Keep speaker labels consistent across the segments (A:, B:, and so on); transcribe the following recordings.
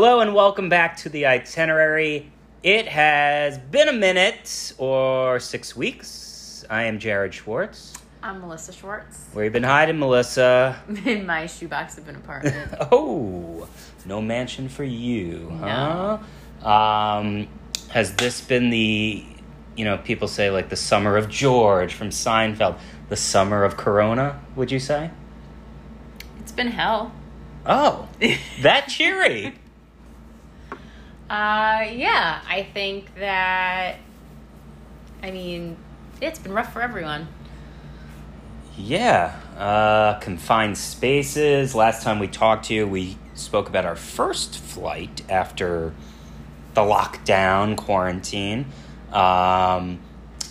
A: Hello and welcome back to the itinerary. It has been a minute or six weeks. I am Jared Schwartz.
B: I'm Melissa Schwartz.
A: Where you been hiding, Melissa?
B: In my shoebox of an apartment.
A: oh, no mansion for you,
B: No.
A: huh? Um, has this been the, you know, people say like the summer of George from Seinfeld, the summer of Corona? Would you say?
B: it's been hell.
A: Oh, that cheery.
B: Uh, yeah, I think that. I mean, it's been rough for everyone.
A: Yeah, uh, confined spaces. Last time we talked to you, we spoke about our first flight after the lockdown quarantine. Um,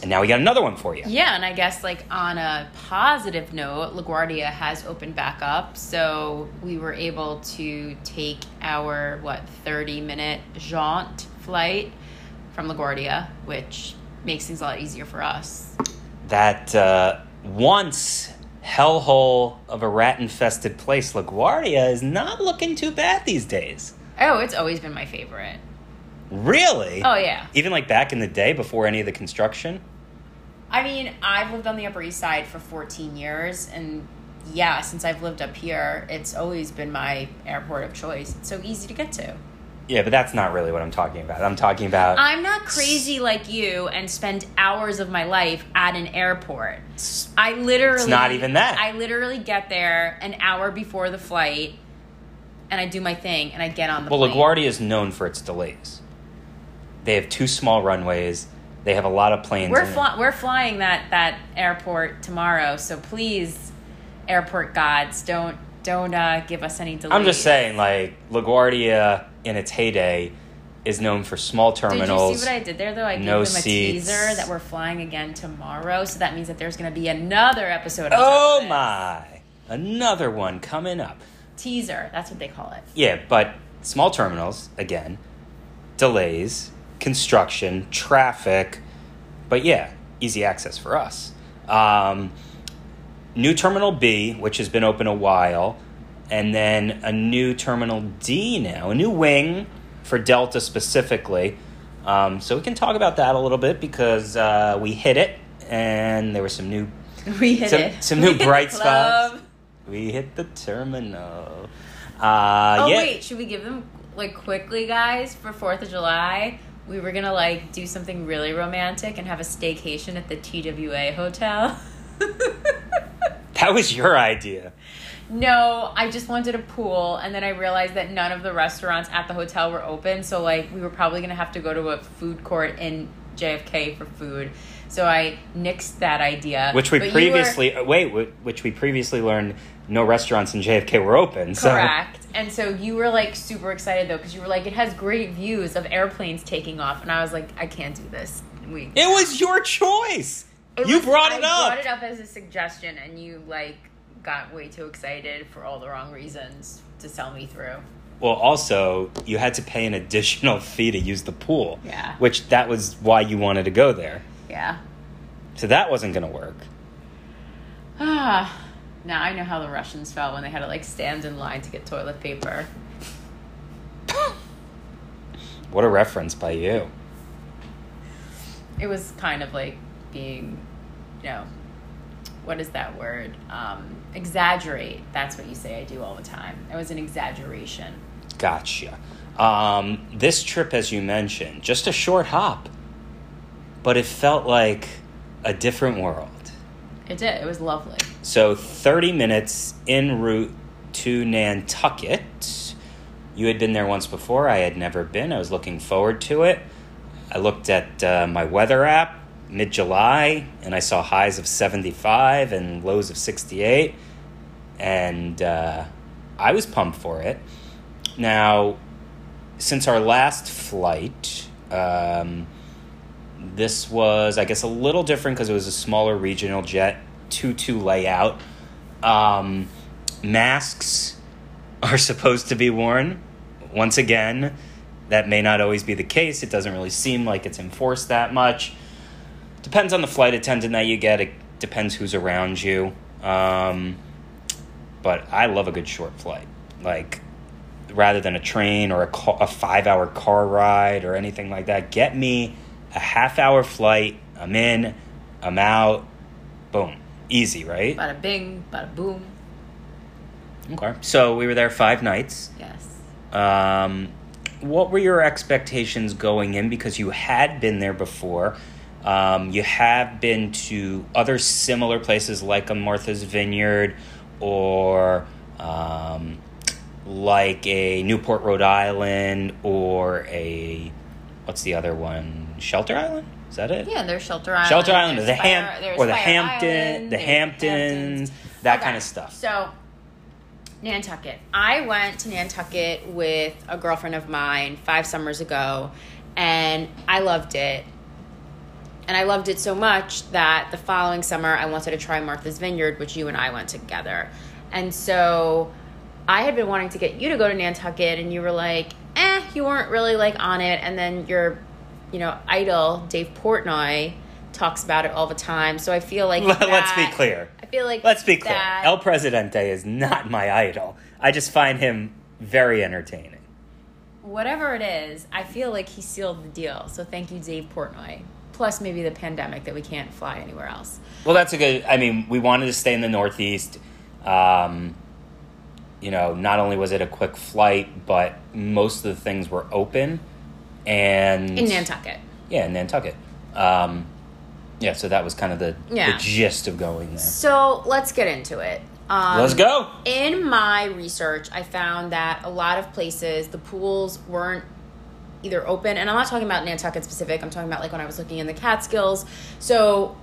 A: and now we got another one for you.
B: Yeah, and I guess like on a positive note, LaGuardia has opened back up, so we were able to take our what thirty minute jaunt flight from LaGuardia, which makes things a lot easier for us.
A: That uh, once hellhole of a rat infested place, LaGuardia, is not looking too bad these days.
B: Oh, it's always been my favorite.
A: Really?
B: Oh yeah.
A: Even like back in the day before any of the construction?
B: I mean, I've lived on the Upper East Side for 14 years, and yeah, since I've lived up here, it's always been my airport of choice. It's so easy to get to.
A: Yeah, but that's not really what I'm talking about. I'm talking about.
B: I'm not crazy like you and spend hours of my life at an airport. I literally.
A: It's not even that.
B: I literally get there an hour before the flight, and I do my thing, and I get on the
A: Well,
B: plane.
A: LaGuardia is known for its delays. They have two small runways. They have a lot of planes.
B: We're fly- we're flying that that airport tomorrow, so please, airport gods, don't don't uh, give us any delays.
A: I'm just saying, like LaGuardia in its heyday is known for small terminals.
B: Did you see what I did there though? I gave
A: no
B: them a
A: seats.
B: teaser that we're flying again tomorrow, so that means that there's going to be another episode.
A: oh my! Another one coming up.
B: Teaser. That's what they call it.
A: Yeah, but small terminals again, delays, construction, traffic, but yeah, easy access for us. Um, new Terminal B, which has been open a while, and then a new Terminal D now, a new wing for Delta specifically. Um, so we can talk about that a little bit because uh, we hit it, and there were some new
B: We hit
A: Some-
B: it.
A: some new
B: We
A: bright spots. we hit the terminal. Uh,
B: Oh
A: yeah.
B: wait, should we give them like quickly, guys, for Fourth of July? We were gonna like do something really romantic and have a staycation at the TWA hotel.
A: That was your idea.
B: No, I just wanted a pool, and then I realized that none of the restaurants at the hotel were open. So, like, we were probably gonna have to go to a food court in JFK for food. So I nixed that idea.
A: Which we
B: But you were-
A: previously uh, wait, which we previously learned no restaurants in JFK were open. So
B: correct, and so you were like super excited though because you were like, it has great views of airplanes taking off, and I was like, I can't do this. We
A: it was your choice.
B: It
A: you
B: was-
A: brought it
B: I
A: up.
B: brought it up as a suggestion, and you like got way too excited for all the wrong reasons to sell me through.
A: Well, also you had to pay an additional fee to use the pool.
B: Yeah.
A: Which that was why you wanted to go there.
B: Yeah.
A: So that wasn't going to work.
B: Ah, now I know how the Russians felt when they had to like stand in line to get toilet paper.
A: What a reference by you.
B: It was kind of like being, you know, what is that word? Um, exaggerate. That's what you say I do all the time. It was an exaggeration.
A: Gotcha. Um, this trip, as you mentioned, just a short hop, but it felt like a different world.
B: It did. It was lovely.
A: So, 30 minutes en route to Nantucket. You had been there once before. I had never been. I was looking forward to it. I looked at uh, my weather app mid July and I saw highs of 75 and lows of 68. And uh, I was pumped for it. Now, since our last flight, um, this was, I guess, a little different because it was a smaller regional jet, 2 2 layout. Um, masks are supposed to be worn. Once again, that may not always be the case. It doesn't really seem like it's enforced that much. Depends on the flight attendant that you get, it depends who's around you. Um, but I love a good short flight. Like, rather than a train or a, ca- a five hour car ride or anything like that. Get me a half hour flight. I'm in, I'm out. Boom. Easy, right?
B: Bada bing, bada boom.
A: Okay. So we were there five nights.
B: Yes.
A: Um, what were your expectations going in? Because you had been there before. Um, you have been to other similar places like a Martha's Vineyard or um, like a Newport, Rhode Island, or a what's the other one? Shelter Island? Is that it?
B: Yeah, there's Shelter Island.
A: Shelter Island,
B: there's
A: the Ham, or the
B: Fire
A: Hampton,
B: Island,
A: the
B: there's
A: Hamptons, that
B: Okay,
A: kind of stuff.
B: So, Nantucket. I went to Nantucket with a girlfriend of mine five summers ago, and I loved it. And I loved it so much that the following summer I wanted to try Martha's Vineyard, which you and I went together. And so I had been wanting to get you to go to Nantucket, and you were like, eh, you weren't really like on it. And then your, you know, idol, Dave Portnoy, talks about it all the time. So I feel like
A: Let's be clear.
B: I feel like
A: Let's be clear.
B: that-
A: El Presidente is not my idol. I just find him very entertaining.
B: whatever it is, I feel like he sealed the deal. So thank you, Dave Portnoy. Plus, maybe the pandemic that we can't fly anywhere else.
A: Well, that's a good. I mean, we wanted to stay in the Northeast. Um, you know, not only was it a quick flight, but most of the things were open. And
B: In Nantucket.
A: yeah, in Nantucket. Um, yeah, so that was kind of the,
B: Yeah.
A: the gist of going there.
B: So let's get into it. Um,
A: Let's go.
B: In my research, I found that a lot of places, the pools weren't either open, and I'm not talking about Nantucket specific, I'm talking about like when I was looking in the Catskills. So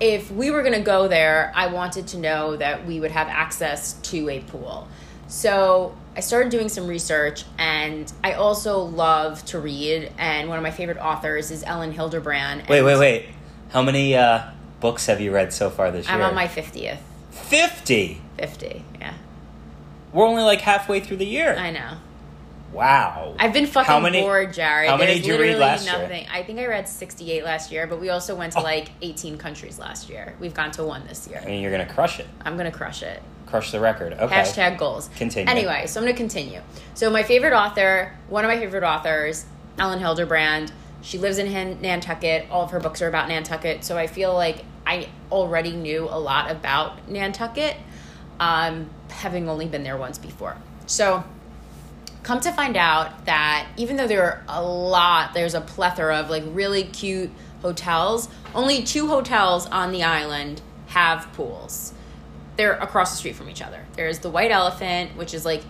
B: if we were going to go there, I wanted to know that we would have access to a pool. So I started doing some research, and I also love to read, and one of my favorite authors is Elin Hilderbrand.
A: Wait, wait, wait. How many uh, books have you read so far this year?
B: I'm on my 50th.
A: 50.
B: 50, yeah.
A: We're only like halfway through the year.
B: I know.
A: wow.
B: I've been fucking
A: How many-
B: bored, Jared.
A: how many
B: There's
A: did you read last year?
B: nothing. I think I read 68 last year, but we also went to
A: Oh.
B: like 18 countries last year. We've gone to one this year.
A: I mean, you're going to crush it.
B: I'm going to crush it.
A: Crush the record. Okay.
B: Hashtag goals.
A: Continue.
B: Anyway, so I'm going to continue. So my favorite author, one of my favorite authors, Elin Hilderbrand, she lives in Han- Nantucket. All of her books are about Nantucket. So I feel like I already knew a lot about Nantucket, um, having only been there once before. So come to find out that even though there are a lot, there's a plethora of like really cute hotels, only two hotels on the island have pools. They're across the street from each other. There's the White Elephant, which is like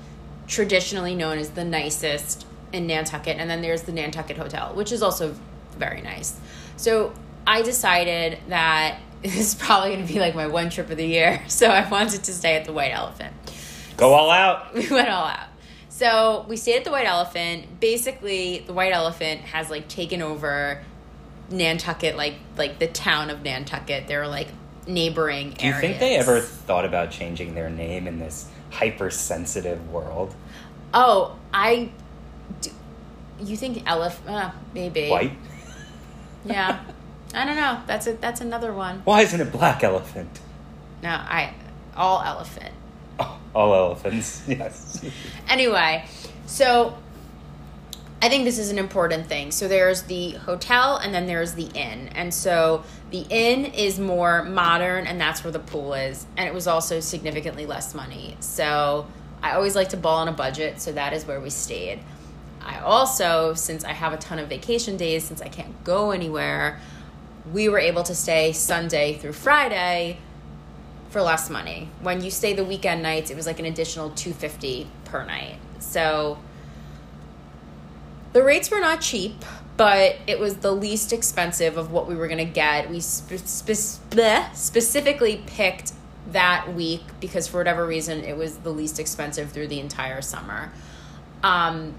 B: traditionally known as the nicest in Nantucket, and then there's the Nantucket Hotel, which is also very nice. So I decided that this is probably going to be like my one trip of the year, so I wanted to stay at the White Elephant
A: Go all out.
B: we went all out. So we stayed at the White Elephant. Basically, the White Elephant has like taken over Nantucket, like like the town of Nantucket. They're like neighboring
A: Do you
B: areas.
A: think they ever thought about changing their name in this hypersensitive world?
B: Oh, I. Do, you think elephant? Uh, maybe.
A: White?
B: Yeah. I don't know. That's a that's another one.
A: Why isn't it black elephant?
B: No, I all elephant.
A: Oh, all elephants. Yes.
B: Anyway, so I think this is an important thing. So there's the hotel and then there's the inn. And so the inn is more modern and that's where the pool is. And it was also significantly less money. So I always like to ball on a budget, so that is where we stayed. I also, since I have a ton of vacation days, since I can't go anywhere, we were able to stay Sunday through Friday for less money. When you stay the weekend nights, it was like an additional 250 per night. So the rates were not cheap, but it was the least expensive of what we were going to get. We spe- spe- bleh, specifically picked that week because for whatever reason it was the least expensive through the entire summer. Um,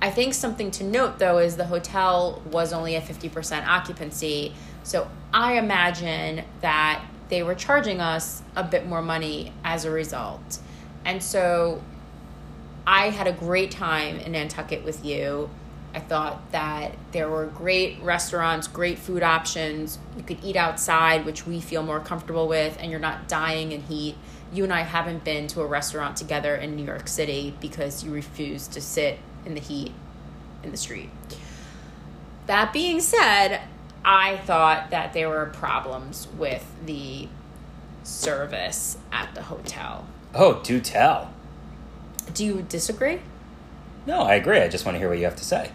B: I think something to note though is the hotel was only a 50% occupancy. So I imagine that they were charging us a bit more money as a result. And so I had a great time in Nantucket with you. I thought that there were great restaurants, great food options. You could eat outside, which we feel more comfortable with, and you're not dying in heat. You and I haven't been to a restaurant together in New York City because you refuse to sit in the heat in the street. That being said, I thought that there were problems with the service at the hotel.
A: Oh, do tell.
B: Do you disagree?
A: No, I agree. I just want to hear what you have to say.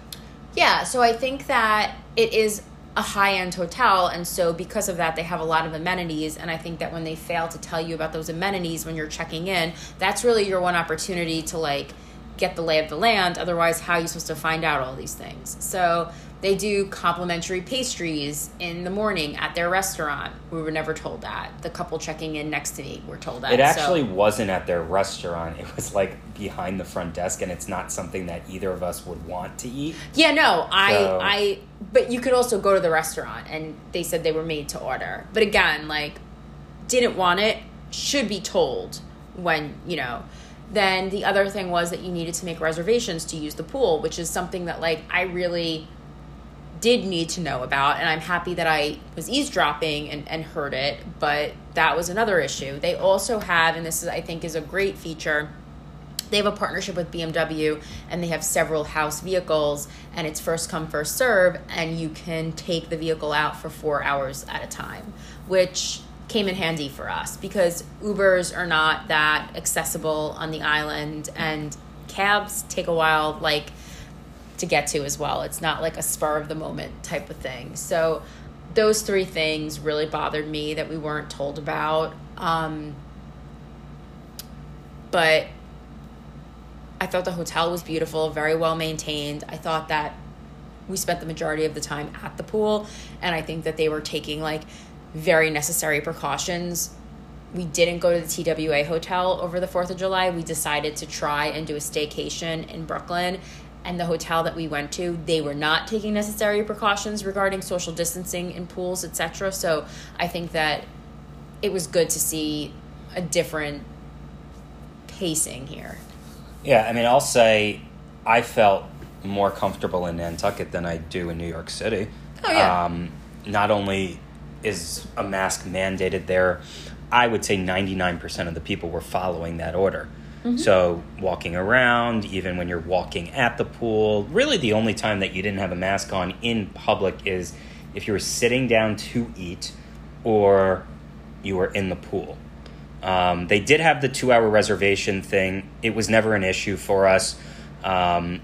B: Yeah, so I think that it is a high end hotel, and so because of that, they have a lot of amenities. And I think that when they fail to tell you about those amenities when you're checking in, that's really your one opportunity to like get the lay of the land. Otherwise, how are you supposed to find out all these things? So they do complimentary pastries in the morning at their restaurant. We were never told that. The couple checking in next to me were told that.
A: It
B: So-
A: actually wasn't at their restaurant. It was like behind the front desk, and it's not something that either of us would want to eat.
B: Yeah, no, I,
A: So-
B: I, but you could also go to the restaurant, and they said they were made to order. But again, like, didn't want it, should be told when you know. Then the other thing was that you needed to make reservations to use the pool, which is something that like I really did need to know about, and I'm happy that I was eavesdropping and, and heard it. But that was another issue. They also have, and this is I think is a great feature they have a partnership with BMW and they have several house vehicles and it's first come first serve and you can take the vehicle out for 4 hours at a time which came in handy for us because Ubers are not that accessible on the island and cabs take a while like to get to as well it's not like a spur of the moment type of thing so those three things really bothered me that we weren't told about um, but I thought the hotel was beautiful, very well maintained. I thought that we spent the majority of the time at the pool, and I think that they were taking like very necessary precautions. We didn't go to the TWA hotel over the 4th of July. We decided to try and do a staycation in Brooklyn. And the hotel that we went to, they were not taking necessary precautions regarding social distancing in pools, etc. So I think that it was good to see a different pacing here.
A: Yeah, I mean, I'll say I felt more comfortable in Nantucket than I do in New York City.
B: Oh, yeah.
A: Um, not only is a mask mandated there, I would say 99% of the people were following that order. So, walking around, even when you're walking at the pool, really the only time that you didn't have a mask on in public is if you were sitting down to eat or you were in the pool. Um, they did have the two hour reservation thing. It was never an issue for us. Um,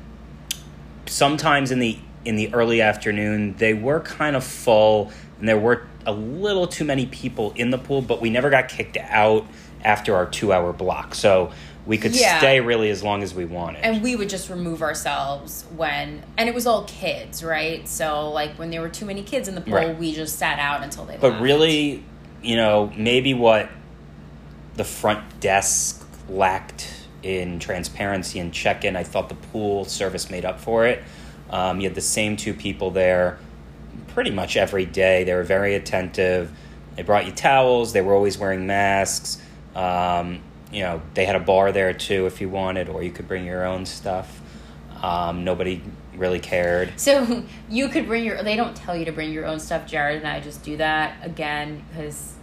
A: sometimes in the in the early afternoon, they were kind of full, and there were a little too many people in the pool. But we never got kicked out after our two hour block, so we could
B: Yeah.
A: stay really as long as we wanted.
B: and we would just remove ourselves when and it was all kids right so like when there were too many kids in the pool
A: Right.
B: we just sat out until they
A: But
B: left.
A: really, you know, maybe what the front desk lacked in transparency and check in, I thought the pool service made up for it. Um, you had the same two people there pretty much every day. They were very attentive. They brought you towels. They were always wearing masks. Um, you know, they had a bar there too if you wanted, or you could bring your own stuff. Um, nobody really cared.
B: so you could bring your they don't tell you to bring your own stuff jared and i just do that again because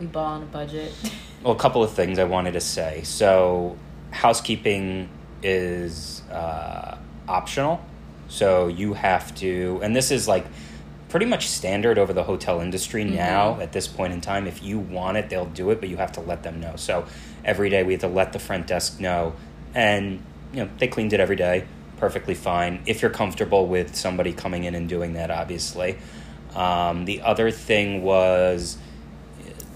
B: we ball on a budget
A: Well, a couple of things I wanted to say. So, housekeeping is uh, optional. So, you have to, and this is like pretty much standard over the hotel industry now at this point in time. If you want it, they'll do it, but you have to let them know. So, every day we had to let the front desk know. And, you know, they cleaned it every day. Perfectly fine. If you're comfortable with somebody coming in and doing that, obviously. Um, the other thing was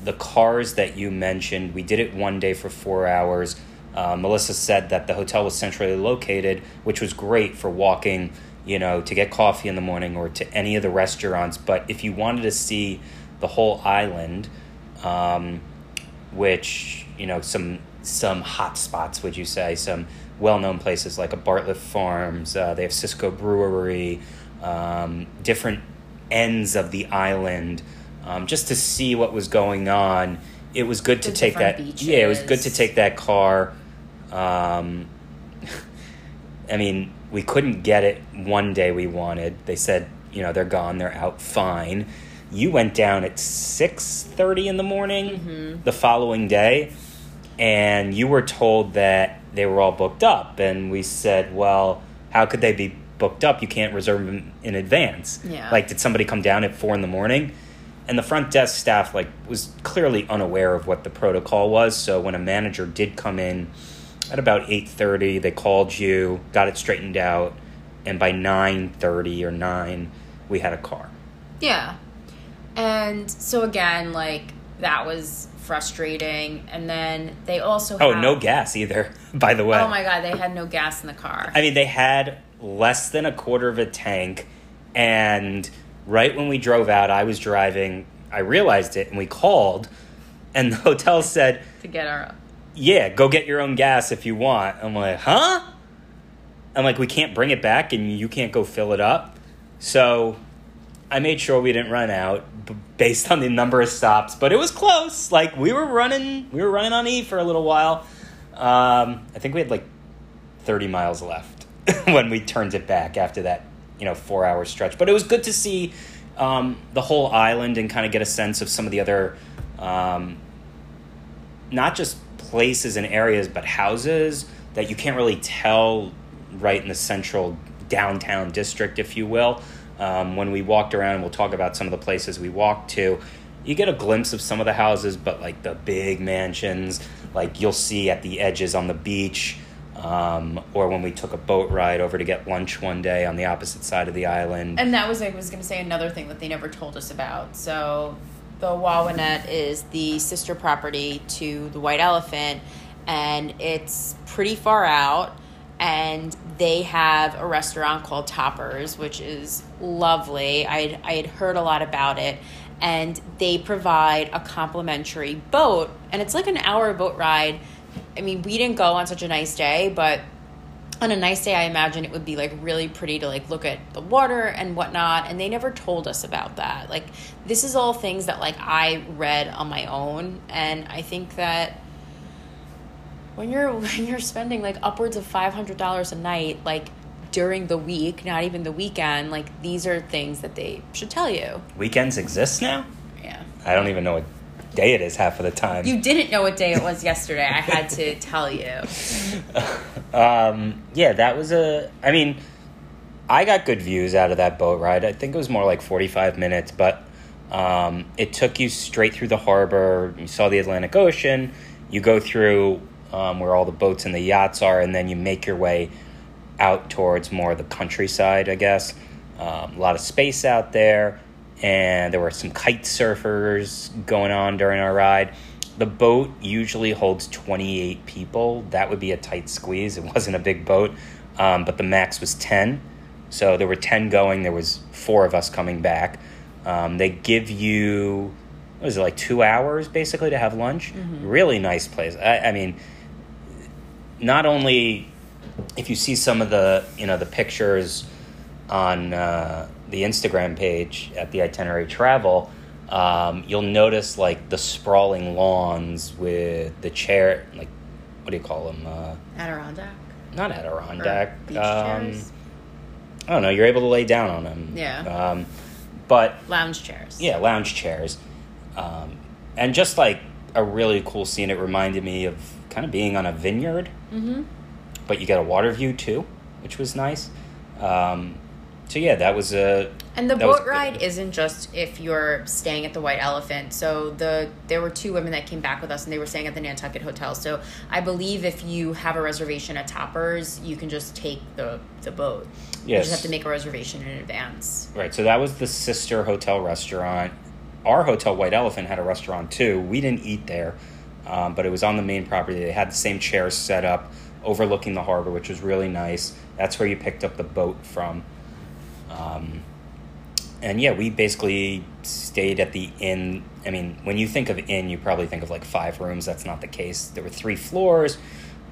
A: the cars that you mentioned, we did it one day for four hours. Uh, Melissa said that the hotel was centrally located, which was great for walking, you know, to get coffee in the morning or to any of the restaurants. But if you wanted to see the whole island, um, which you know, some some hot spots, would you say, some well-known places like a Bartlett Farms, uh, they have Cisco Brewery, um, different ends of the island um, just to see what was going on. It was good to take that.
B: different
A: Yeah, it was good to take that car. Um, I mean, We couldn't get it one day we wanted. They said, you know, they're gone, they're out fine. You went down at 6:30 in the morning mm-hmm. the following day and you were told that they were all booked up and we said, "Well, how could they be booked up? You can't reserve them in advance."
B: Yeah.
A: Like did somebody come down at 4 in the morning? And the front desk staff like was clearly unaware of what the protocol was, so when a manager did come in at about 8:30, they called you, got it straightened out, and by 9:30 or 9, we had a car.
B: Yeah. And so again, like that was frustrating. And then they also
A: Oh,
B: have-
A: no gas either, by the way.
B: Oh my god, they had no gas in the car.
A: I mean, they had less than a quarter of a tank, and right when we drove out, I was driving. I realized it, and we called, and the hotel said,
B: to get our
A: "Yeah, go get your own gas if you want." I'm like, "Huh?" I'm like, "We can't bring it back, and you can't go fill it up." So I made sure we didn't run out based on the number of stops, but it was close. Like we were running, we were running on E for a little while. Um, I think we had like 30 miles left when we turned it back after that, you know, four hour stretch. But it was good to see um, the whole island and kind of get a sense of some of the other, um, not just places and areas, but houses that you can't really tell right in the central downtown district, if you will. Um, when we walked around, we'll talk about some of the places we walked to. You get a glimpse of some of the houses, but like the big mansions, like you'll see at the edges on the beach, um, or when we took a boat ride over to get lunch one day on the opposite side of the island.
B: And that was I was going to say another thing that they never told us about. So the Wauwinet is the sister property to the White Elephant, and it's pretty far out. And they have a restaurant called Toppers, which is lovely. I I had heard a lot about it, and they provide a complimentary boat, and it's like an hour boat ride. I mean, we didn't go on such a nice day, but on a nice day, I imagine it would be like really pretty to like look at the water and whatnot. And they never told us about that. Like, this is all things that like I read on my own, and I think that when you're when you're spending like upwards of five hundred dollars a night, like during the week, not even the weekend, like these are things that they should tell you.
A: Weekends exist now?
B: Yeah.
A: I don't even know what day it is half of the time.
B: You didn't know what day it was yesterday. I had to tell you.
A: um, yeah, that was a. I mean, I got good views out of that boat ride. I think it was more like 45 minutes, but um, it took you straight through the harbor. You saw the Atlantic Ocean. You go through um, where all the boats and the yachts are, and then you make your way out towards more of the countryside, I guess. Um, a lot of space out there, and there were some kite surfers going on during our ride. The boat usually holds 28 people. That would be a tight squeeze. It wasn't a big boat, um, but the max was 10. So there were 10 going, there was four of us coming back. Um, they give you, what is it, like two hours basically to have lunch? Really nice place. I, I mean, not only if you see some of the you know the pictures on uh, the Instagram page at the itinerary travel, um, you'll notice like the sprawling lawns with the chair like what do you call them? Uh,
B: Adirondack.
A: not
B: Or
A: Adirondack.
B: beach
A: um,
B: chairs.
A: I don't know. You're able to lay down on them.
B: Yeah.
A: Um, but
B: Lounge chairs.
A: yeah, lounge chairs, um, and just like a really cool scene. It reminded me of kind of being on a vineyard,
B: Mm-hmm.
A: but you got a water view too, which was nice. Um, so yeah, that was a
B: And the
A: was
B: boat
A: good.
B: ride isn't just if you're staying at the White Elephant. So the there were two women that came back with us, and they were staying at the Nantucket Hotel. So I believe if you have a reservation at Toppers, you can just take the the boat.
A: Yes.
B: You just have to make a reservation in advance.
A: right. So that was the sister hotel restaurant. Our hotel, White Elephant, had a restaurant too. We didn't eat there, um, but it was on the main property. They had the same chairs set up overlooking the harbor, which was really nice. That's where you picked up the boat from. Um, and yeah, we basically stayed at the inn. I mean, when you think of inn, you probably think of like five rooms. That's not the case. There were three floors.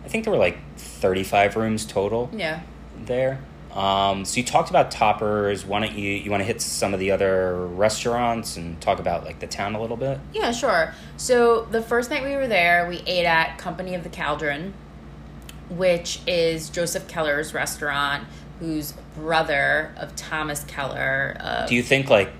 A: I think there were like 35 rooms total
B: Yeah.
A: there. Um, so you talked about toppers. Why don't you you want to hit some of the other restaurants and talk about like the town a little bit?
B: Yeah, sure. So the first night we were there, we ate at Company of the Cauldron, which is Joseph Keller's restaurant, who's brother of Thomas Keller. Of,
A: Do you think like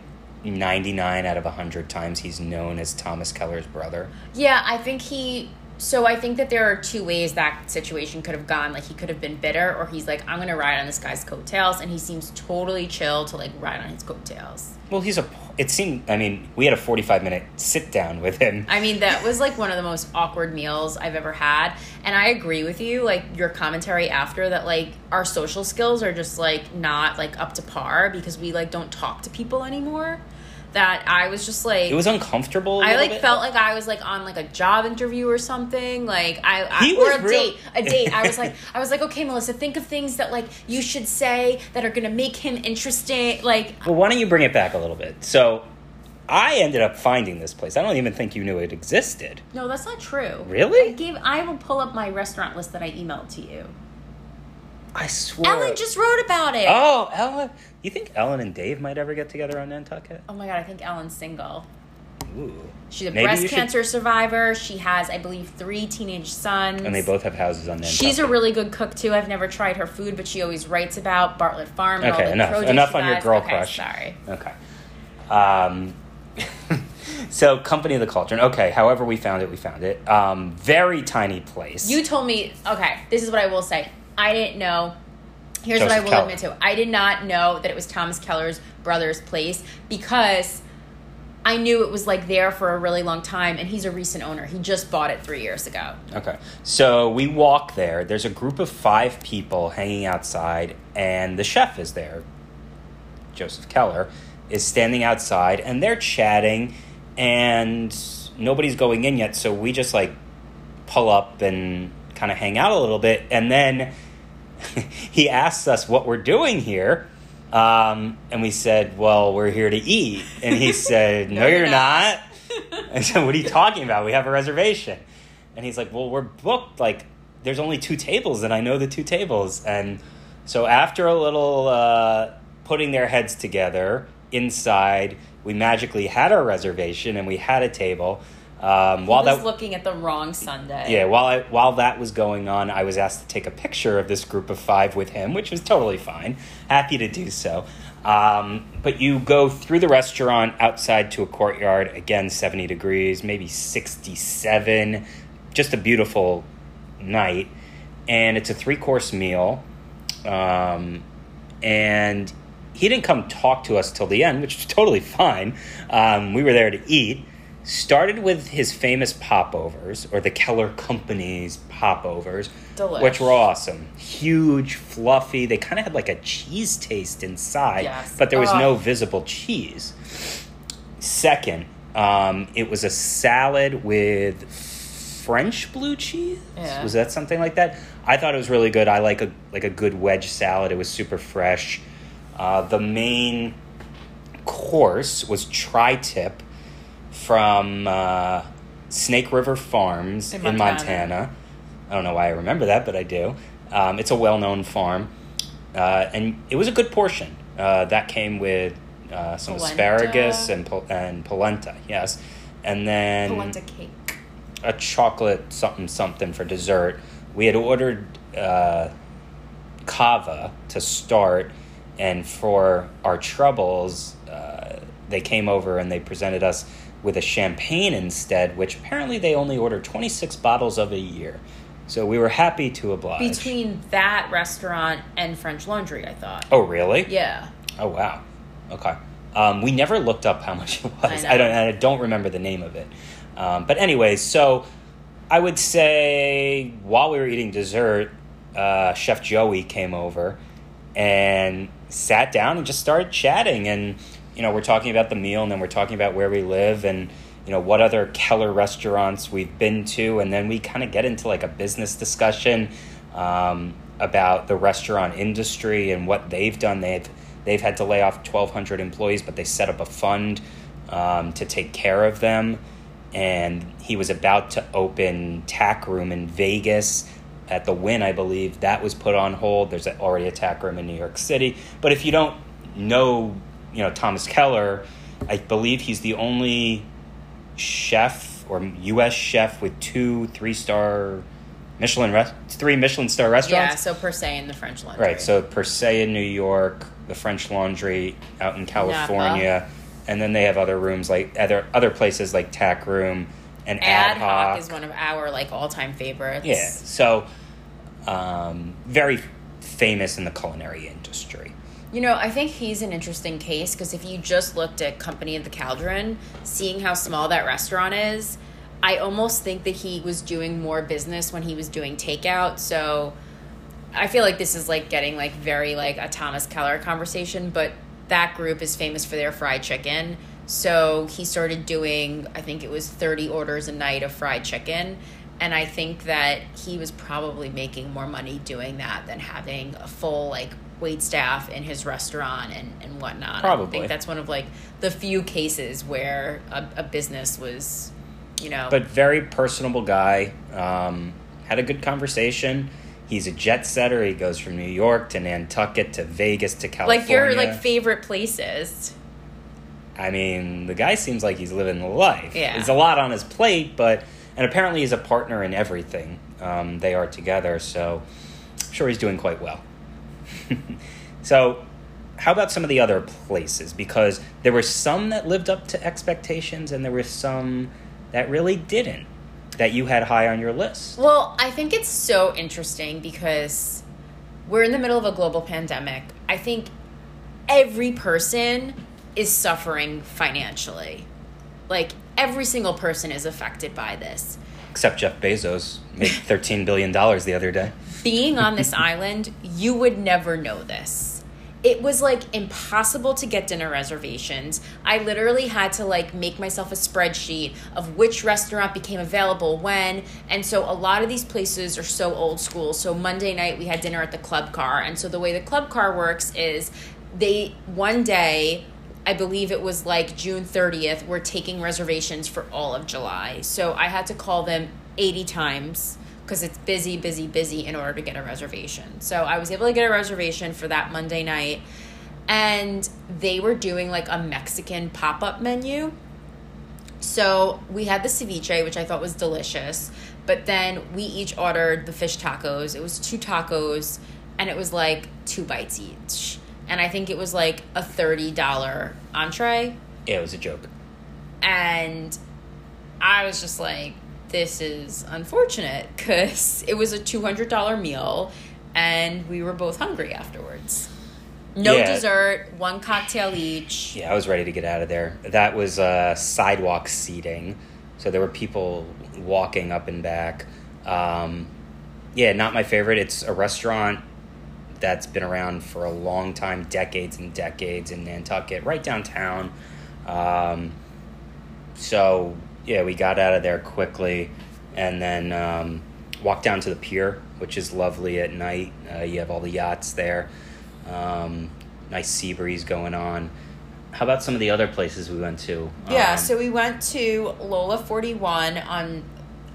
A: 99 out of 100 times he's known as Thomas Keller's brother?
B: Yeah, I think he. So I think that there are two ways that situation could have gone. Like he could have been bitter, or he's like, I'm gonna ride on this guy's coattails, and he seems totally chill to like ride on his coattails.
A: Well, he's a. It seemed. I mean, we had a 45 minute sit down with him.
B: I mean, that was like one of the most awkward meals I've ever had. And I agree with you, like your commentary after that, like our social skills are just like not like up to par because we like don't talk to people anymore. That I was just like,
A: It was uncomfortable. I
B: I like felt like I was like on like a job interview or something. Like I, I
A: He
B: or
A: was
B: a
A: real-
B: date, a date. I was like, I was like, okay, Melissa, think of things that like you should say that are gonna make him interesting. Like
A: Well, why don't you bring it back a little bit? So, I ended up finding this place. I don't even think you knew it existed.
B: No, that's not true.
A: Really?
B: I gave. I will pull up my restaurant list that I emailed to you.
A: I swear.
B: Elin just wrote about it.
A: Oh, Elin. You think Elin and Dave might ever get together on Nantucket?
B: Oh my god, I think Elin's single.
A: Ooh.
B: She's a
A: Maybe
B: breast
A: you should-
B: cancer survivor. She has, I believe, three teenage sons.
A: And they both have houses on Nantucket.
B: She's a really good cook too. I've never tried her food, but she always writes about Bartlett Farm. And
A: Okay,
B: all the
A: enough.
B: produce
A: Enough
B: she
A: on your
B: does.
A: girl
B: okay,
A: crush.
B: Sorry.
A: Okay. Um, so, Company of the Cauldron. Okay, however we found it, we found it. Um, very tiny place.
B: You told me. Okay, this is what I will say. I didn't know. Here's what I will
A: Keller.
B: admit to. I did not know that it was Thomas Keller's brother's place because I knew it was like there for a really long time, and he's a recent owner. He just bought it three years ago.
A: Okay. So we walk there. There's a group of five people hanging outside, and the chef is there. Joseph Keller is standing outside, and they're chatting, and nobody's going in yet. So we just like pull up and kind of hang out a little bit, and then he asks us what we're doing here. Um, and we said, Well, we're here to eat. And he said, No, you're not. I said, What are you talking about? We have a reservation. And he's like, Well, we're booked. Like, there's only two tables, and I know the two tables. And so, after a little uh, putting their heads together inside, we magically had our reservation and we had a table. Um, while that
B: looking at the wrong Sunday.
A: yeah, while I while that was going on, I was asked to take a picture of this group of five with him, which was totally fine. Happy to do so. Um, but you go through the restaurant outside to a courtyard. Again, seventy degrees, maybe sixty-seven. Just a beautiful night, and it's a three-course meal. Um, and he didn't come talk to us till the end, which was totally fine. Um, we were there to eat. Started with his famous popovers, or the Keller Company's popovers,
B: Delish.
A: which were awesome. Huge, fluffy. They kind of had like a cheese taste inside,
B: Yes.
A: but there was no visible cheese. Second, um, it was a salad with French blue cheese.
B: Yeah.
A: Was that something like that? I thought it was really good. I like a like a good wedge salad. It was super fresh. Uh, the main course was tri-tip from uh, Snake River Farms
B: In
A: in
B: Montana.
A: Montana. I don't know why I remember that, but I do. Um, it's a well-known farm, uh, and it was a good portion. Uh, that came with uh, some
B: Polenta.
A: asparagus and pol- and polenta, yes, and then
B: Polenta cake.
A: a chocolate something something for dessert. We had ordered uh, cava to start, and for our troubles, uh, they came over and they presented us with a champagne instead, which apparently they only order 26 bottles of a year. So we were happy to oblige.
B: Between that restaurant and French Laundry, I thought.
A: oh, really?
B: Yeah.
A: Oh wow. Okay. Um, we never looked up how much it was.
B: I
A: I, don't. I don't remember the name of it. Um, but anyways, so I would say while we were eating dessert, uh, Chef Joey came over and sat down and just started chatting. And you know, we're talking about the meal, and then we're talking about where we live, and you know what other Keller restaurants we've been to, and then we kind of get into like a business discussion um, about the restaurant industry and what they've done. They've they've had to lay off 1,200 employees, but they set up a fund um, to take care of them. And he was about to open TAK Room in Vegas at the Wynn, I believe. That was put on hold. There's already a TAK Room in New York City. But if you don't know, you know Thomas Keller, I believe he's the only chef or U.S. chef with two three star Michelin rest, three Michelin star restaurants.
B: Yeah, so per se in the French Laundry.
A: Right. So Per se in New York, the French Laundry out in California, and then they have other rooms like other other places like TAK Room and
B: Ad
A: Ad,
B: hoc is one of our like all time favorites.
A: Yeah. So um, very famous in the culinary industry.
B: You know, I think he's an interesting case because if you just looked at Company of the Cauldron, seeing how small that restaurant is, I almost think that he was doing more business when he was doing takeout. So I feel like this is like getting like very like a Thomas Keller conversation, but that group is famous for their fried chicken. So he started doing, I think it was 30 orders a night of fried chicken. And I think that he was probably making more money doing that than having a full like wait staff in his restaurant and, and whatnot. I
A: Probably.
B: think that's one of like the few cases where a, a business was, you know,
A: But very personable guy. Um, had a good conversation. He's a jet setter. He goes from New York to Nantucket to Vegas to California.
B: like your like favorite places.
A: I mean, the guy seems like he's living the life.
B: Yeah.
A: There's a lot on his plate, but and apparently he's a partner in everything. Um, they are together, so I'm sure he's doing quite well. so, how about some of the other places? Because there were some that lived up to expectations, and there were some that really didn't. That you had high on your list.
B: Well, I think it's so interesting because we're in the middle of a global pandemic. I think every person is suffering financially. Like every single person is affected by this.
A: Except Jeff Bezos made thirteen billion dollars the other day.
B: Being on this island, you would never know this. It was like impossible to get dinner reservations. I literally had to like make myself a spreadsheet of which restaurant became available when. And so a lot of these places are so old school. So Monday night we had dinner at the club car. And so the way the club car works is they one day I believe it was like June 30th, we're taking reservations for all of July. So I had to call them 80 times because it's busy, busy, busy in order to get a reservation. So I was able to get a reservation for that Monday night. And they were doing like a Mexican pop up menu. So we had the ceviche, which I thought was delicious. But then we each ordered the fish tacos. It was two tacos, and it was like two bites each. And I think it was like a $30 entree.
A: Yeah, it was a joke.
B: And I was just like, this is unfortunate because it was a $200 meal and we were both hungry afterwards. No
A: Yeah.
B: dessert, one cocktail each.
A: Yeah, I was ready to get out of there. That was uh, sidewalk seating, so there were people walking up and back. Um, yeah, not my favorite. It's a restaurant that's been around for a long time, decades and decades in Nantucket, right downtown. Um, so yeah, we got out of there quickly, and then um, walked down to the pier, which is lovely at night. Uh, you have all the yachts there. Um, nice sea breeze going on. How about some of the other places we went to?
B: Yeah,
A: Um,
B: so we went to Lola 41 on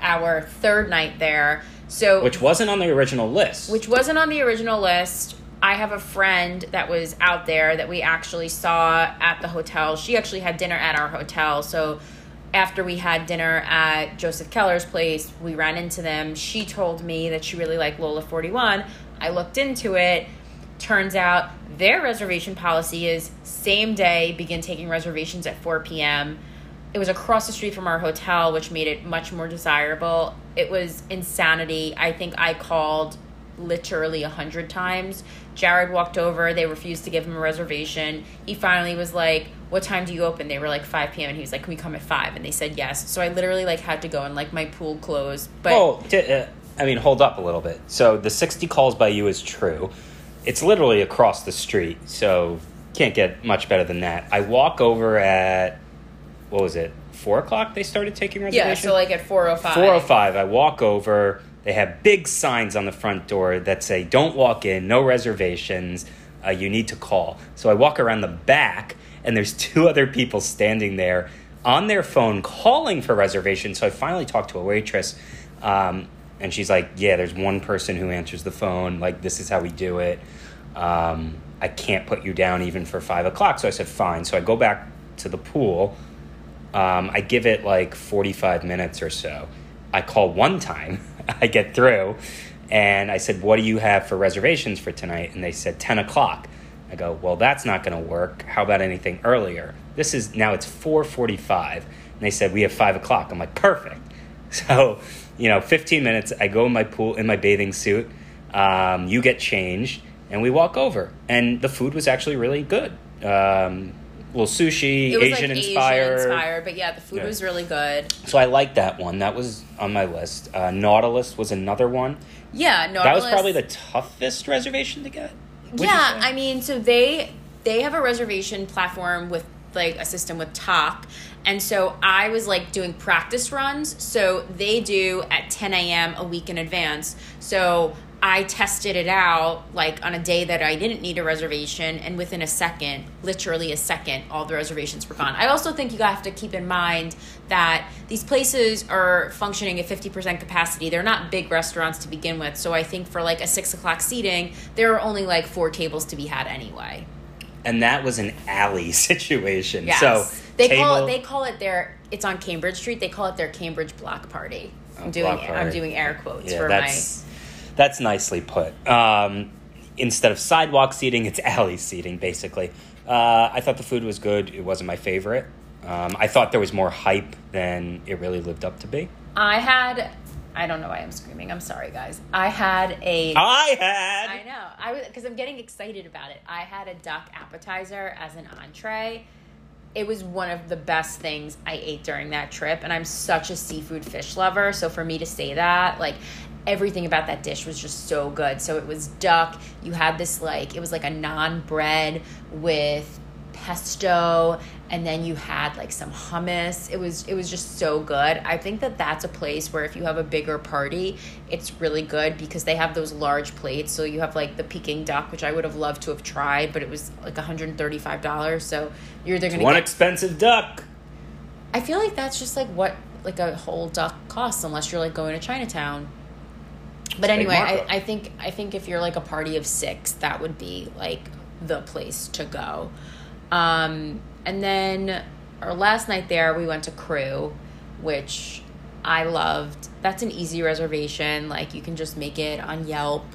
B: our third night there. So
A: which wasn't on the original list.
B: which wasn't on the original list. I have a friend that was out there that we actually saw at the hotel. She actually had dinner at our hotel. So after we had dinner at Joseph Keller's place, we ran into them. She told me that she really liked Lola 41. I looked into it. Turns out their reservation policy is same day, begin taking reservations at 4 p.m. It was across the street from our hotel, which made it much more desirable. It was insanity. I think I called literally a hundred times. Jared walked over. They refused to give him a reservation. He finally was like, "What time do you open?" They were like 5 p.m. and he was like, "Can we come at 5? And they said yes. So I literally like had to go and like my pool closed. But
A: oh, t- uh, I mean, hold up a little bit. So the 60 calls by you is true. It's literally across the street, so can't get much better than that. I walk over at, what was it, 4 o'clock they started taking reservations?
B: yeah, so like at 4:05.
A: 405 i walk over they have big signs on the front door that say don't walk in no reservations uh, you need to call. So i walk around the back and there's two other people standing there on their phone calling for reservations. So i finally talked to a waitress um, and she's like yeah there's one person who answers the phone like this is how we do it. Um, i can't put you down even for five o'clock. So i said fine. So i go back to the pool. Um, I give it like 45 minutes or so. I call one time. I get through, and I said, "What do you have for reservations for tonight?" And they said ten o'clock. I go, "Well, that's not going to work. How about anything earlier?" This is now it's four forty-five, and they said we have five o'clock. I'm like, "Perfect." So, you know, fifteen minutes. I go in my pool in my bathing suit. Um, you get changed, and we walk over, and the food was actually really good. Um, little sushi, Asian
B: like
A: inspired.
B: Asian inspired, but yeah, the food
A: Yeah.
B: was really good.
A: So I like that one. That was on my list. Uh, Nautilus was another one.
B: Yeah, Nautilus.
A: That was probably the toughest reservation to get.
B: yeah. I mean, so they they have a reservation platform with like a system with Tock, and so I was like doing practice runs. So they do at 10 a.m. a week in advance. So I tested it out like on a day that I didn't need a reservation, and within a second, literally a second, all the reservations were gone. I also think you have to keep in mind that these places are functioning at 50% capacity. They're not big restaurants to begin with. So I think for like a six o'clock seating, there are only like four tables to be had anyway.
A: and that was an alley situation.
B: Yes.
A: So
B: they
A: table,
B: call it they call it their it's on Cambridge Street. They call it their Cambridge block party. I'm
A: Oh,
B: doing I'm doing air quotes
A: yeah,
B: for
A: that's that's nicely put. Um, instead of sidewalk seating, it's alley seating basically. Uh, I thought the food was good. It wasn't my favorite. Um, I thought there was more hype than it really lived up to be.
B: I had I don't know why I'm screaming. I'm sorry guys. I had a
A: I had.
B: I know. I was because I'm getting excited about it. I had a duck appetizer as an entree. It was one of the best things I ate during that trip, and I'm such a seafood fish lover. So for me to say that, like everything about that dish was just so good. So it was duck. You had this like it was like a naan bread with pesto and then you had like some hummus it was it was just so good i think that that's a place where if you have a bigger party it's really good because they have those large plates so you have like the peking duck which i would have loved to have tried but it was like $135 so you're either going to
A: One
B: get
A: expensive duck.
B: i feel like that's just like what like a whole duck costs unless you're like going to chinatown but anyway I. I think i think if you're like a party of six that would be like the place to go um, and then our last night there, we went to Cru, which I loved. That's an easy reservation. Like you can just make it on Yelp.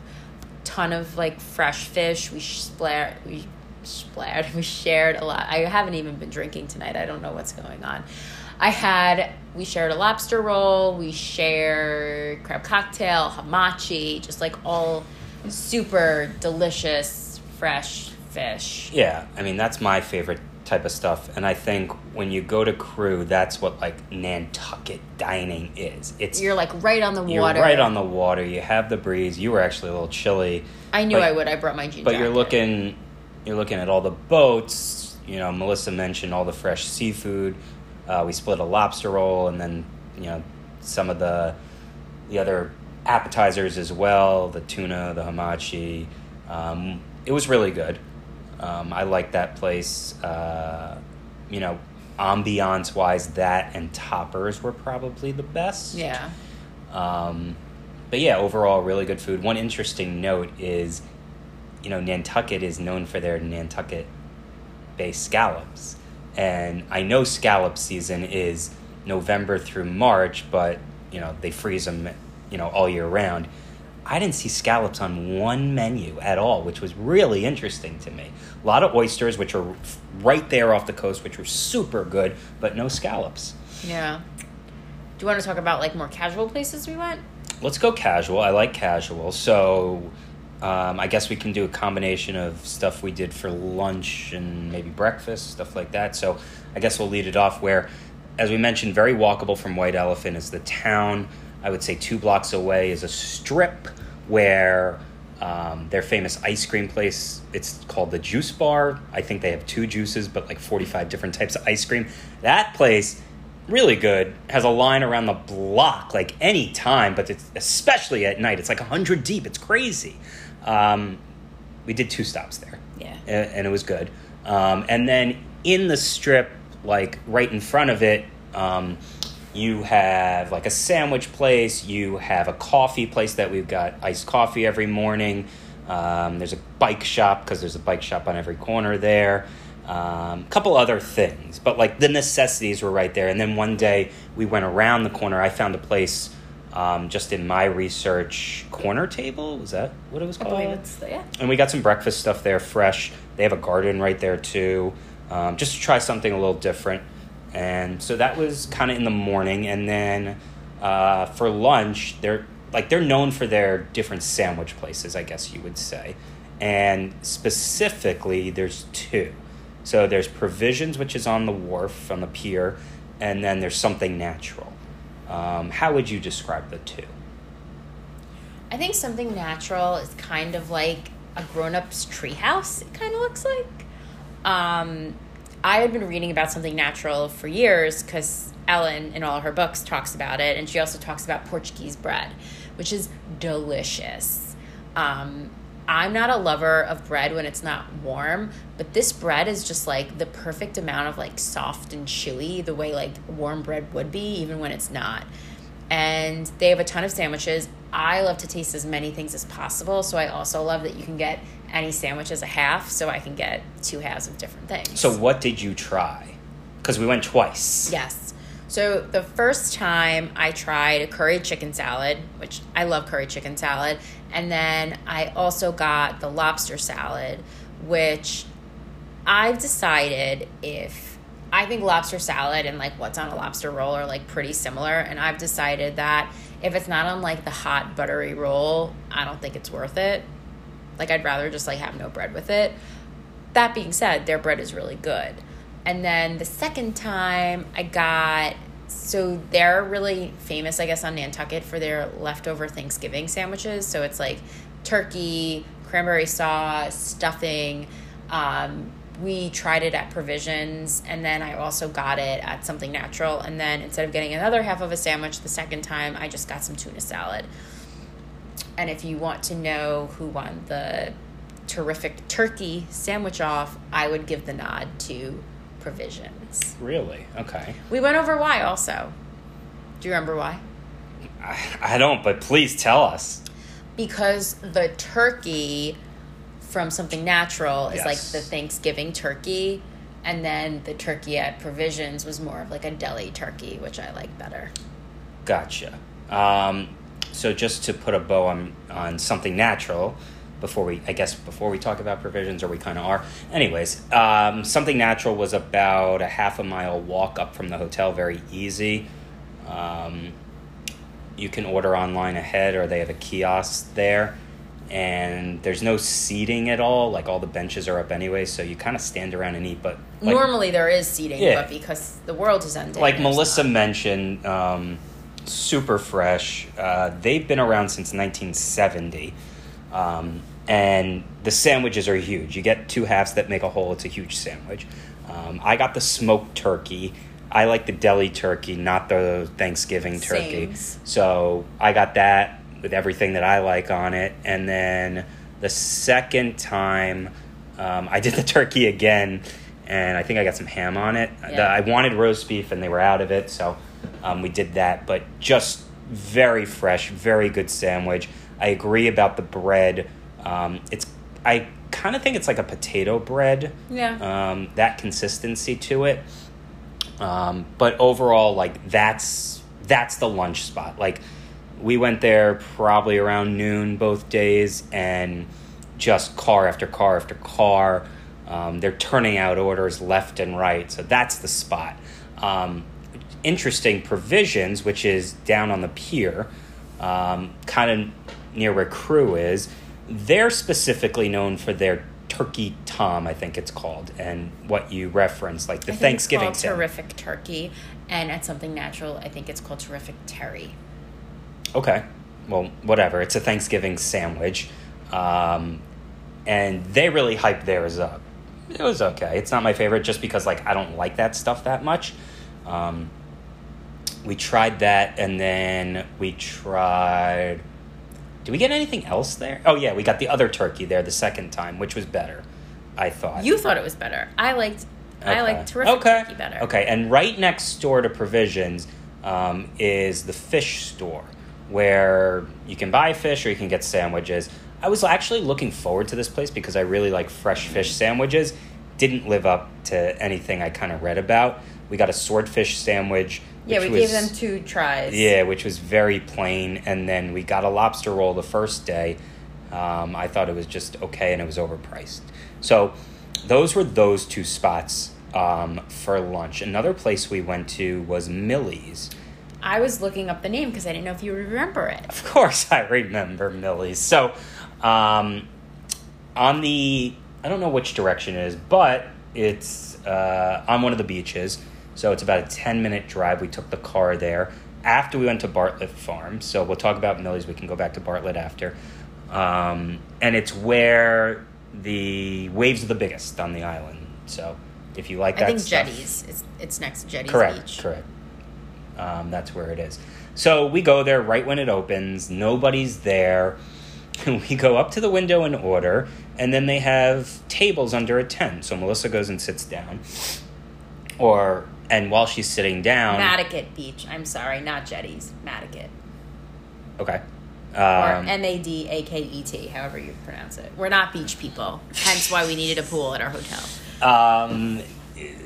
B: Ton of like fresh fish. We splat we splat we shared a lot. I haven't even been drinking tonight. I don't know what's going on. I had we shared a lobster roll. We shared crab cocktail, hamachi, just like all super delicious fresh fish.
A: Yeah, I mean that's my favorite type of stuff, and I think when you go to Cru, that's what like Nantucket dining is. It's
B: You're like right on the
A: you're
B: water.
A: right on the water. You have the breeze. You were actually a little chilly,
B: I knew
A: but-
B: I would. I brought my jean
A: but you're looking you're looking at all the boats. You know, Melissa mentioned all the fresh seafood. Uh, we split a lobster roll, and then you know some of the the other appetizers as well. The tuna, the hamachi. Um, it was really good. Um, I like that place. Uh, you know, ambiance wise, that and Topper's were probably the best.
B: Yeah.
A: Um, but yeah, overall, really good food. One interesting note is, you know, Nantucket is known for their Nantucket Bay scallops. And I know scallop season is November through March, but, you know, they freeze them, you know, all year round. I didn't see scallops on one menu at all, which was really interesting to me. A lot of oysters, which are right there off the coast, which were super good, but no scallops.
B: Yeah. Do you want to talk about like more casual places we went?
A: Let's go casual. I like casual. So um, I guess we can do a combination of stuff we did for lunch and maybe breakfast, stuff like that. So I guess we'll lead it off where, as we mentioned, very walkable from White Elephant is the town. I would say two blocks away is a strip where um, their famous ice cream place. It's called the Juice Bar. I think they have two juices, but like forty-five different types of ice cream. That place really good. Has a line around the block, like any time, but it's especially at night. It's like hundred deep. It's crazy. Um, we did two stops there,
B: Yeah.
A: a- and it was good. Um, and then in the strip, like right in front of it, um, you have like a sandwich place. You have a coffee place that we've got iced coffee every morning. Um, there's a bike shop because there's a bike shop on every corner there. A um, couple other things, but like the necessities were right there. And then one day we went around the corner. I found a place um, just in my research corner table. Was that what it was
B: I
A: called?
B: believe it's yeah.
A: and we got some breakfast stuff there fresh they have a garden right there too um, just to try something a little different and so that was kind of in the morning and then uh, for lunch they're like they're known for their different sandwich places i guess you would say and specifically there's two so there's provisions which is on the wharf on the pier and then there's something natural um, how would you describe the two
B: I think something natural is kind of like a grown up's treehouse, it kind of looks like. Um, I had been reading about something natural for years because Elin, in all her books, talks about it. And she also talks about Portuguese bread, which is delicious. Um, I'm not a lover of bread when it's not warm, but this bread is just like the perfect amount of like soft and chewy, the way like warm bread would be, even when it's not and they have a ton of sandwiches. I love to taste as many things as possible, so I also love that you can get any sandwich as a half, so I can get two halves of different things.
A: so what did you try because we went twice
B: yes. So the first time I tried a curry chicken salad, which I love curry chicken salad, and then I also got the lobster salad, which I've decided if I think lobster salad and like what's on a lobster roll are like pretty similar, and I've decided that if it's not on like the hot buttery roll, I don't think it's worth it. Like I'd rather just like have no bread with it. That being said, their bread is really good. And then the second time I got so they're really famous, I guess, on Nantucket for their leftover Thanksgiving sandwiches. So it's like turkey, cranberry sauce, stuffing. Um, we tried it at Provisions, and then I also got it at Something Natural. And then instead of getting another half of a sandwich the second time, I just got some tuna salad. And if you want to know who won the terrific turkey sandwich off, I would give the nod to Provisions.
A: Really? Okay.
B: We went over why also. Do you remember why?
A: I, I don't, but please tell us.
B: Because the turkey from something natural is like the Thanksgiving turkey, and then the turkey at Provisions was more of like a deli turkey, which I like better.
A: Gotcha. Um, so just to put a bow on on something natural, before we, I guess, before we talk about provisions, or we kind of are. Anyways, um, something natural was about a half a mile walk up from the hotel. Very easy. Um, you can order online ahead, or they have a kiosk there. And there's no seating at all. Like all the benches are up anyway, so you kind of stand around and eat. But like,
B: Normally there is seating,
A: Yeah.
B: but because the world is ending,
A: like Melissa
B: not.
A: mentioned, um, super fresh. Uh, they've been around since 1970, um, and the sandwiches are huge. You get two halves that make a whole. It's a huge sandwich. Um, I got the smoked turkey. I like the deli turkey, not the Thanksgiving turkey.
B: Sames.
A: So I got that with everything that I like on it, and then the second time um, I did the turkey again, and I think I got some ham on it.
B: Yeah.
A: The- I wanted roast beef, and they were out of it, so um, we did that. But just very fresh, very good sandwich. I agree about the bread. Um, it's I kind of think it's like a potato bread
B: yeah.
A: um, that consistency to it. Um, but overall, like that's that's the lunch spot. Like we went there probably around noon both days, and just car after car after car. Um, they're turning out orders left and right, so that's the spot. Um, interesting provisions, which is down on the pier, um, kind of near where Cru is. They're specifically known for their turkey tom, I think it's called, and what you reference, like the Thanksgiving
B: it's called terrific turkey, and at something natural, I think it's called terrific terry.
A: Okay. Well, whatever. It's a Thanksgiving sandwich. Um, and they really hyped theirs up. It was okay. It's not my favorite just because like I don't like that stuff that much. Um, we tried that and then we tried Did we get anything else there? Oh yeah, we got the other turkey there the second time, which was better, I thought.
B: You thought it was better. I liked. I liked terrific
A: okay.
B: turkey better.
A: Okay, and right next door to Provisions um, is the fish store where you can buy fish or you can get sandwiches. I was actually looking forward to this place because I really like fresh fish sandwiches. Didn't live up to anything I kind of read about. We got a swordfish sandwich.
B: Yeah, we
A: which
B: gave them two tries.
A: Yeah, which was very plain, and then we got a lobster roll the first day. Um, I thought it was just okay, and it was overpriced. So those were those two spots um, for lunch. Another place we went to was Millie's.
B: I was looking up the name because I didn't know if you remember it.
A: Of course, I remember Millie's. So, um, on the I don't know which direction it is, but it's uh, on one of the beaches. So it's about a ten minute drive. We took the car there after we went to Bartlett Farm. So we'll talk about Millie's. We can go back to Bartlett after. Um, and it's where the waves are the biggest on the island. So if you like that
B: I think
A: stuff,
B: Jetties. It's it's next to Jetties
A: Correct,
B: Beach.
A: correct. Um, that's where it is. So we go there right when it opens. Nobody's there. we go up to the window and order, and then they have tables under a tent. So Melissa goes and sits down, or and while she's sitting down,
B: Madaket Beach. I'm sorry, not Jetties. Madaket.
A: okay,
B: Or
A: um,
B: M A D A K E T, however you pronounce it. We're not beach people. Hence why we needed a pool at our hotel.
A: Um,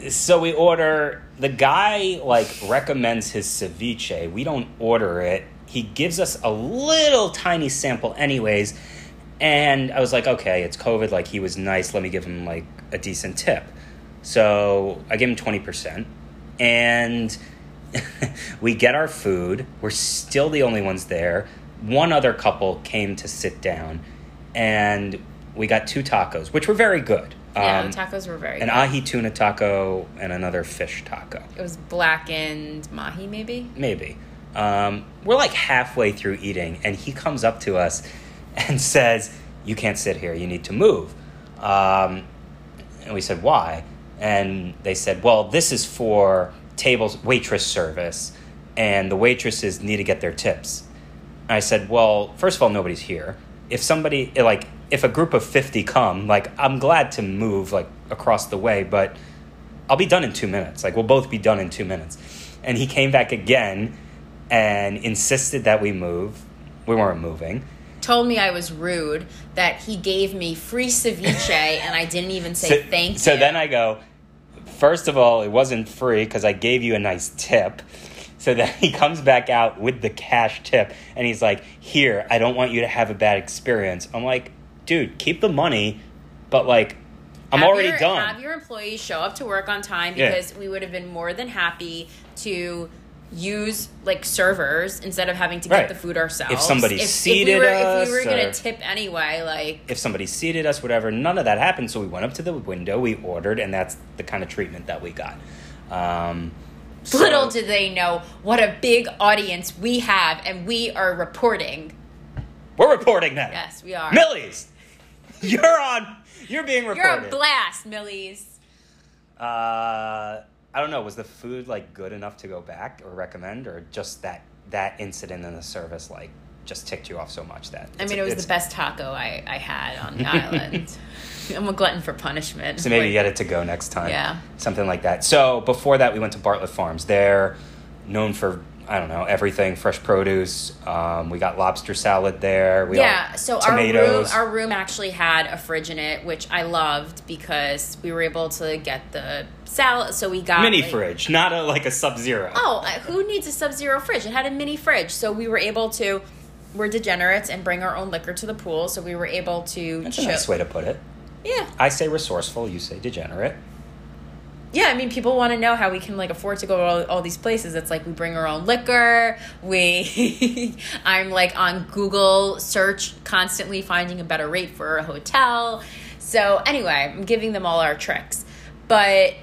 A: so we order. The guy like recommends his ceviche. We don't order it. He gives us a little tiny sample, anyways. And I was like, okay, it's COVID. Like he was nice. Let me give him like a decent tip. So I give him twenty percent, and we get our food. We're still the only ones there. One other couple came to sit down, and we got two tacos, which were very good.
B: Yeah,
A: Um,
B: the tacos were very
A: an
B: good.
A: ahi tuna taco and another fish taco.
B: It was blackened mahi, maybe.
A: Maybe. Um, we're like halfway through eating, and he comes up to us and says, You can't sit here, you need to move. Um, and we said, Why? And they said, Well, this is for tables, waitress service, and the waitresses need to get their tips. I said, Well, first of all, nobody's here. If somebody, like, if a group of 50 come, like, I'm glad to move, like, across the way, but I'll be done in two minutes. Like, we'll both be done in two minutes. And he came back again and insisted that we move. We weren't moving.
B: Told me I was rude, that he gave me free ceviche, and I didn't even say
A: so,
B: thank you.
A: so then I go, first of all, it wasn't free because I gave you a nice tip. So then he comes back out with the cash tip and he's like, Here, I don't want you to have a bad experience. I'm like, Dude, keep the money, but like, I'm
B: Have
A: already
B: your-
A: done.
B: Have your employees show up to work on time
A: Yeah.
B: because we would have been more than happy to use like servers instead of having to get
A: Right.
B: the food ourselves.
A: If somebody
B: if,
A: seated
B: if we were,
A: us
B: if we were gonna tip anyway, like
A: if somebody seated us, whatever, none of that happened. So we went up to the window, we ordered, and that's the kind of treatment that we got. Um, so-
B: little did they know what a big audience we have, and we are reporting.
A: We're reporting that.
B: Yes, we are.
A: Millies, you're on. You're being reported.
B: You're a blast, Millies.
A: Uh, I don't know. Was the food like good enough to go back or recommend, or just that that incident in the service like just ticked you off so much that
B: I mean, it was the best taco I, I had on the island. I'm a glutton for punishment.
A: So maybe
B: Like,
A: you get it to go next time.
B: Yeah.
A: Something like that. So before that, we went to Bartlett Farms. They're known for I don't know everything fresh produce. Um, we got lobster salad there. We
B: yeah, so our room, our room actually had a fridge in it, which I loved because we were able to get the salad. So we got
A: mini
B: like-
A: fridge, not a like a Sub Zero.
B: Oh, uh, who needs a sub-zero fridge? It had a mini fridge, so we were able to. We're degenerates and bring our own liquor to the pool, so we were able to.
A: That's a
B: chill-
A: nice way to put it.
B: Yeah,
A: I say resourceful. You say degenerate.
B: Yeah. I mean, people want to know how we can like afford to go to all, all these places. It's like we bring our own liquor. We, I'm like on Google search constantly finding a better rate for a hotel. So anyway, I'm giving them all our tricks, but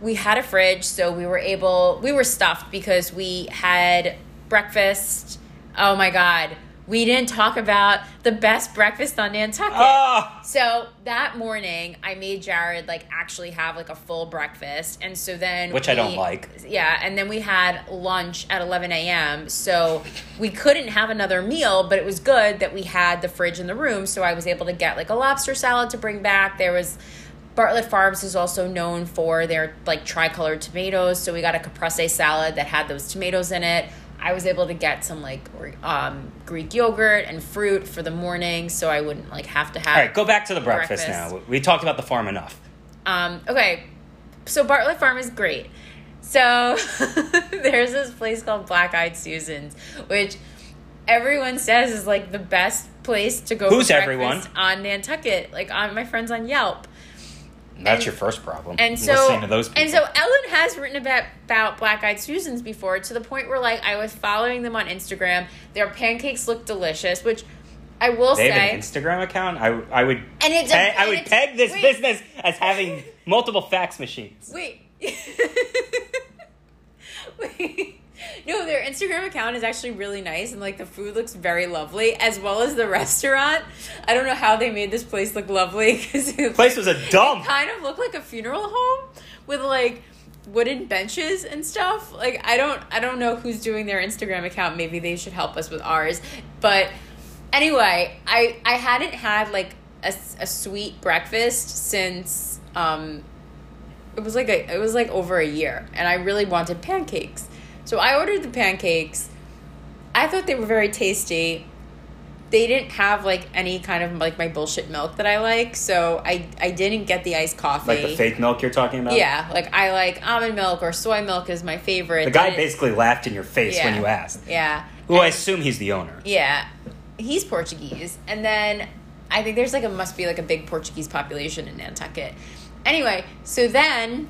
B: we had a fridge, so we were able. We were stuffed because we had breakfast. Oh my god. We didn't talk about the best breakfast on Nantucket.
A: Ah,
B: So that morning, I made Jared like actually have like a full breakfast, and so then
A: Which I don't like.
B: Yeah, and then we had lunch at 11 a.m. So we couldn't have another meal, but it was good that we had the fridge in the room. So I was able to get like a lobster salad to bring back. There was Bartlett Farms is also known for their like tricolored tomatoes, so we got a caprese salad that had those tomatoes in it. I was able to get some like um, Greek yogurt and fruit for the morning, so I wouldn't like have to have.
A: all right. Go back to the breakfast,
B: Breakfast.
A: now. We talked about the farm enough.
B: Um, okay, so Bartlett Farm is great. So there's this place called Black Eyed Susans, which everyone says is like the best place to go.
A: Who's everyone?
B: on Nantucket? Like on my friends on Yelp.
A: That's
B: And-
A: your first problem.
B: And so,
A: listening to those people.
B: and so Elin has written about about Black Eyed Susans before to the point where like I was following them on Instagram. Their pancakes look delicious, which I will
A: they
B: say.
A: have an Instagram account. I, I would
B: And it's a-
A: peg, I would peg this
B: wait.
A: business as having multiple fax machines.
B: Wait. Wait. No, their Instagram account is actually really nice and like the food looks very lovely as well as the restaurant. I don't know how they made this place look lovely because it
A: Place was a dump.
B: kind of looked like a funeral home with like wooden benches and stuff. Like I don't I don't know who's doing their Instagram account. Maybe they should help us with ours. But anyway, I I hadn't had like a, a sweet breakfast since um it was like a it was like over a year and I really wanted pancakes. So I ordered the pancakes. I thought they were very tasty. They didn't have like any kind of like my bullshit milk that I like, so I I didn't get the iced coffee.
A: Like the fake milk you're talking about?
B: Yeah, like I like almond milk or soy milk is my favorite.
A: The guy basically laughed in your face when you asked.
B: Yeah.
A: Who I assume he's the owner.
B: yeah, he's Portuguese, and then I think there's like a must be like a big Portuguese population in Nantucket. Anyway, so then,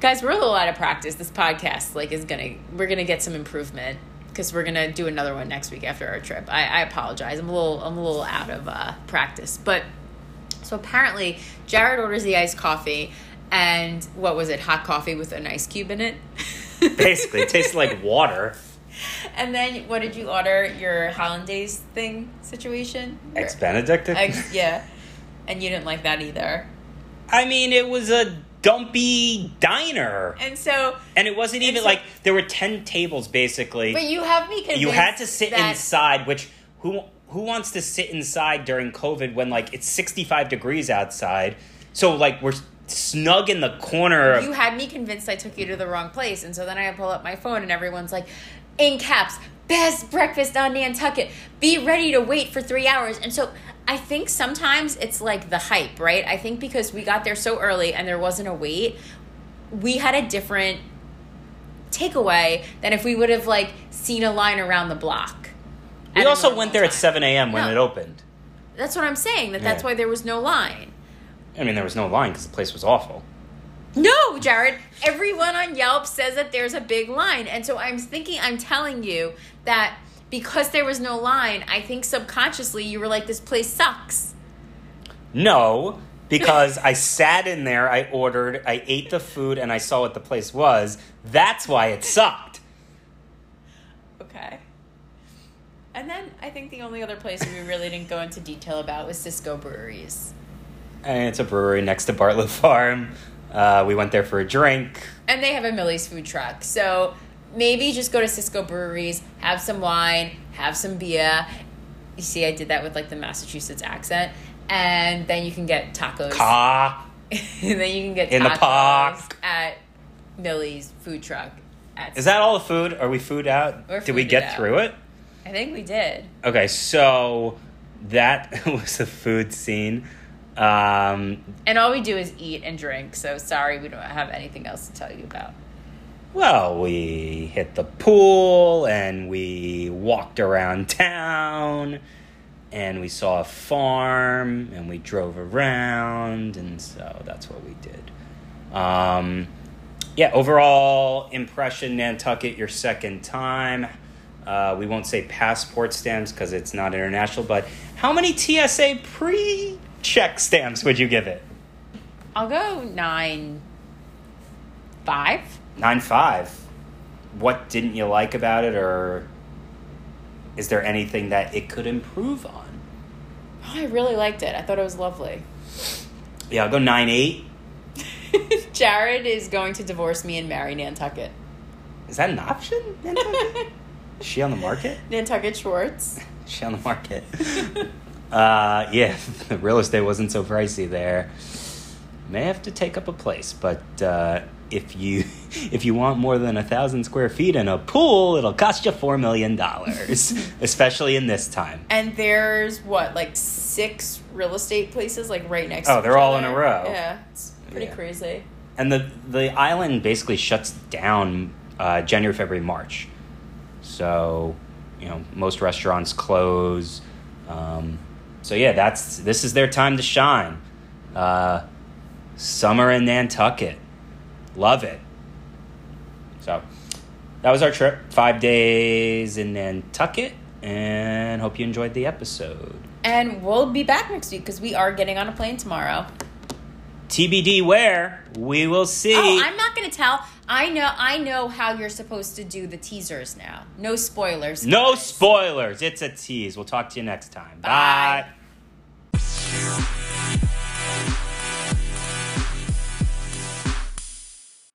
B: guys, we're a little out of practice. This podcast like is gonna we're gonna get some improvement because we're gonna do another one next week after our trip. I, I apologize. I'm a little I'm a little out of uh, practice, but so apparently Jared orders the iced coffee. And what was it? Hot coffee with an ice cube in it.
A: Basically, it tastes like water.
B: And then what did you order? Your hollandaise thing situation?
A: Eggs Benedict.
B: Yeah. And you didn't like that either.
A: I mean, it was a dumpy diner.
B: And so,
A: And it wasn't even
B: It's
A: like there were 10 tables basically.
B: but you have me convinced
A: you had to sit
B: that,
A: inside, which who who wants to sit inside during COVID when like it's 65 degrees outside? So like we're snug in the corner.
B: You had me convinced I took you to the wrong place. And so then I pull up my phone and everyone's like, in caps, best breakfast on Nantucket. Be ready to wait for three hours. And so I think sometimes it's like the hype, right? I think because we got there so early and there wasn't a wait, we had a different takeaway than if we would have like seen a line around the block.
A: we also went there at 7 a.m. when
B: No.
A: it opened.
B: That's what I'm saying. That that's why there was no line.
A: I mean, there was no line because the place was awful.
B: No, Jared. Everyone on Yelp says that there's a big line, and so I'm thinking, I'm telling you that because there was no line, I think subconsciously you were like, "This place sucks."
A: No, because I sat in there, I ordered, I ate the food, and I saw what the place was. That's why it sucked.
B: Okay. And then I think the only other place we really didn't go into detail about was Cisco Breweries.
A: And it's a brewery next to Bartlett Farm. Uh, we went there for a drink.
B: And they have a Millie's food truck. So maybe just go to Cisco Breweries, have some wine, have some beer. You see, I did that with like the Massachusetts accent. And then you can get tacos.
A: Ka.
B: and then you can get
A: In the park.
B: at Millie's food truck. At
A: Is that all the food? Are we food out?
B: We're
A: Did we get
B: out.
A: through it?
B: I think we did.
A: Okay, so that was a food scene. Um,
B: And all we do is eat and drink. So sorry, we don't have anything else to tell you about.
A: Well, we hit the pool and we walked around town and we saw a farm and we drove around and so that's what we did. Um, yeah, overall impression Nantucket, your second time. Uh, we won't say passport stamps because it's not international, but how many TSA pre check stamps would you give it?
B: I'll go nine, five.
A: Nine five. What didn't you like about it, or is there anything that it could improve on?
B: Oh, I really liked it. I thought it was lovely.
A: Yeah, I'll go nine eight.
B: Jared is going to divorce me and marry Nantucket.
A: Is that an option? Nantucket? Is she on the market?
B: Nantucket Schwartz.
A: Is she on the market? uh, yeah, the real estate wasn't so pricey there. May have to take up a place, but uh, if you if you want more than a thousand square feet and a pool, it'll cost you four million dollars, especially in this time.
B: And there's what, like six real estate places, like right next.
A: To Oh,
B: to
A: they're all in a row.
B: Yeah, it's pretty
A: Yeah.
B: crazy.
A: and the the island basically shuts down uh, January, February, March. So, you know, most restaurants close. Um, so yeah, that's this is their time to shine. Uh, summer in Nantucket, love it. So that was our trip, five days in Nantucket, and hope you enjoyed the episode.
B: And we'll be back next week because we are getting on a plane tomorrow.
A: TBD where we will see.
B: Oh, I'm not going to tell. I know. I know how you're supposed to do the teasers now. No spoilers.
A: no spoilers. It's a tease. We'll talk to you next time.
B: Bye.
A: Bye.